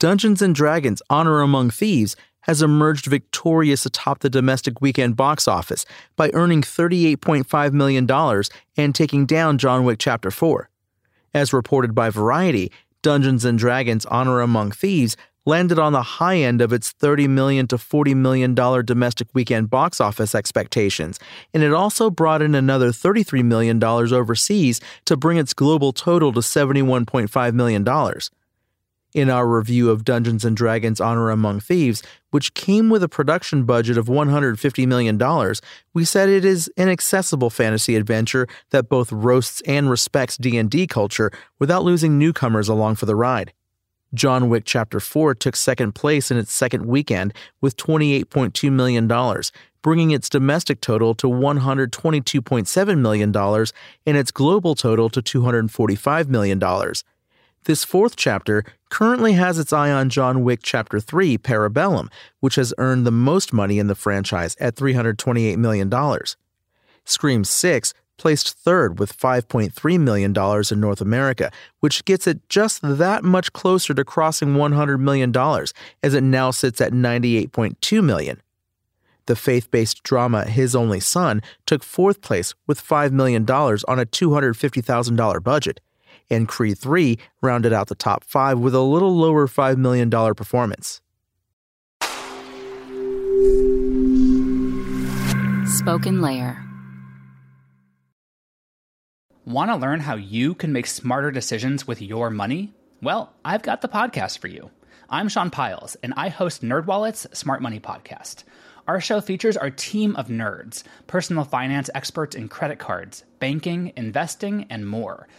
Dungeons Dragons Honor Among Thieves has emerged victorious atop the domestic weekend box office by earning $38.5 million and taking down John Wick Chapter 4. As reported by Variety, Dungeons Dragons Honor Among Thieves landed on the high end of its 30 million to $40 million domestic weekend box office expectations, and it also brought in another $33 million overseas to bring its global total to $71.5 million. In our review of Dungeons and Dragons Honor Among Thieves, which came with a production budget of $150 million, we said it is an accessible fantasy adventure that both roasts and respects D&D culture without losing newcomers along for the ride. John Wick Chapter 4 took second place in its second weekend with $28.2 million, bringing its domestic total to $122.7 million and its global total to $245 million. This fourth chapter currently has its eye on John Wick Chapter 3 Parabellum, which has earned the most money in the franchise at $328 million. Scream 6 placed third with $5.3 million in North America, which gets it just that much closer to crossing $100 million, as it now sits at 98.2 million. The faith based drama His Only Son took fourth place with $5 million on a $250,000 budget and Creed 3 rounded out the top five with a little lower $5 million performance. Spoken Layer. Want to learn how you can make smarter decisions with your money? Well, I've got the podcast for you. I'm Sean Pyles, and I host NerdWallet's Smart Money Podcast. Our show features our team of nerds, personal finance experts in credit cards, banking, investing, and more –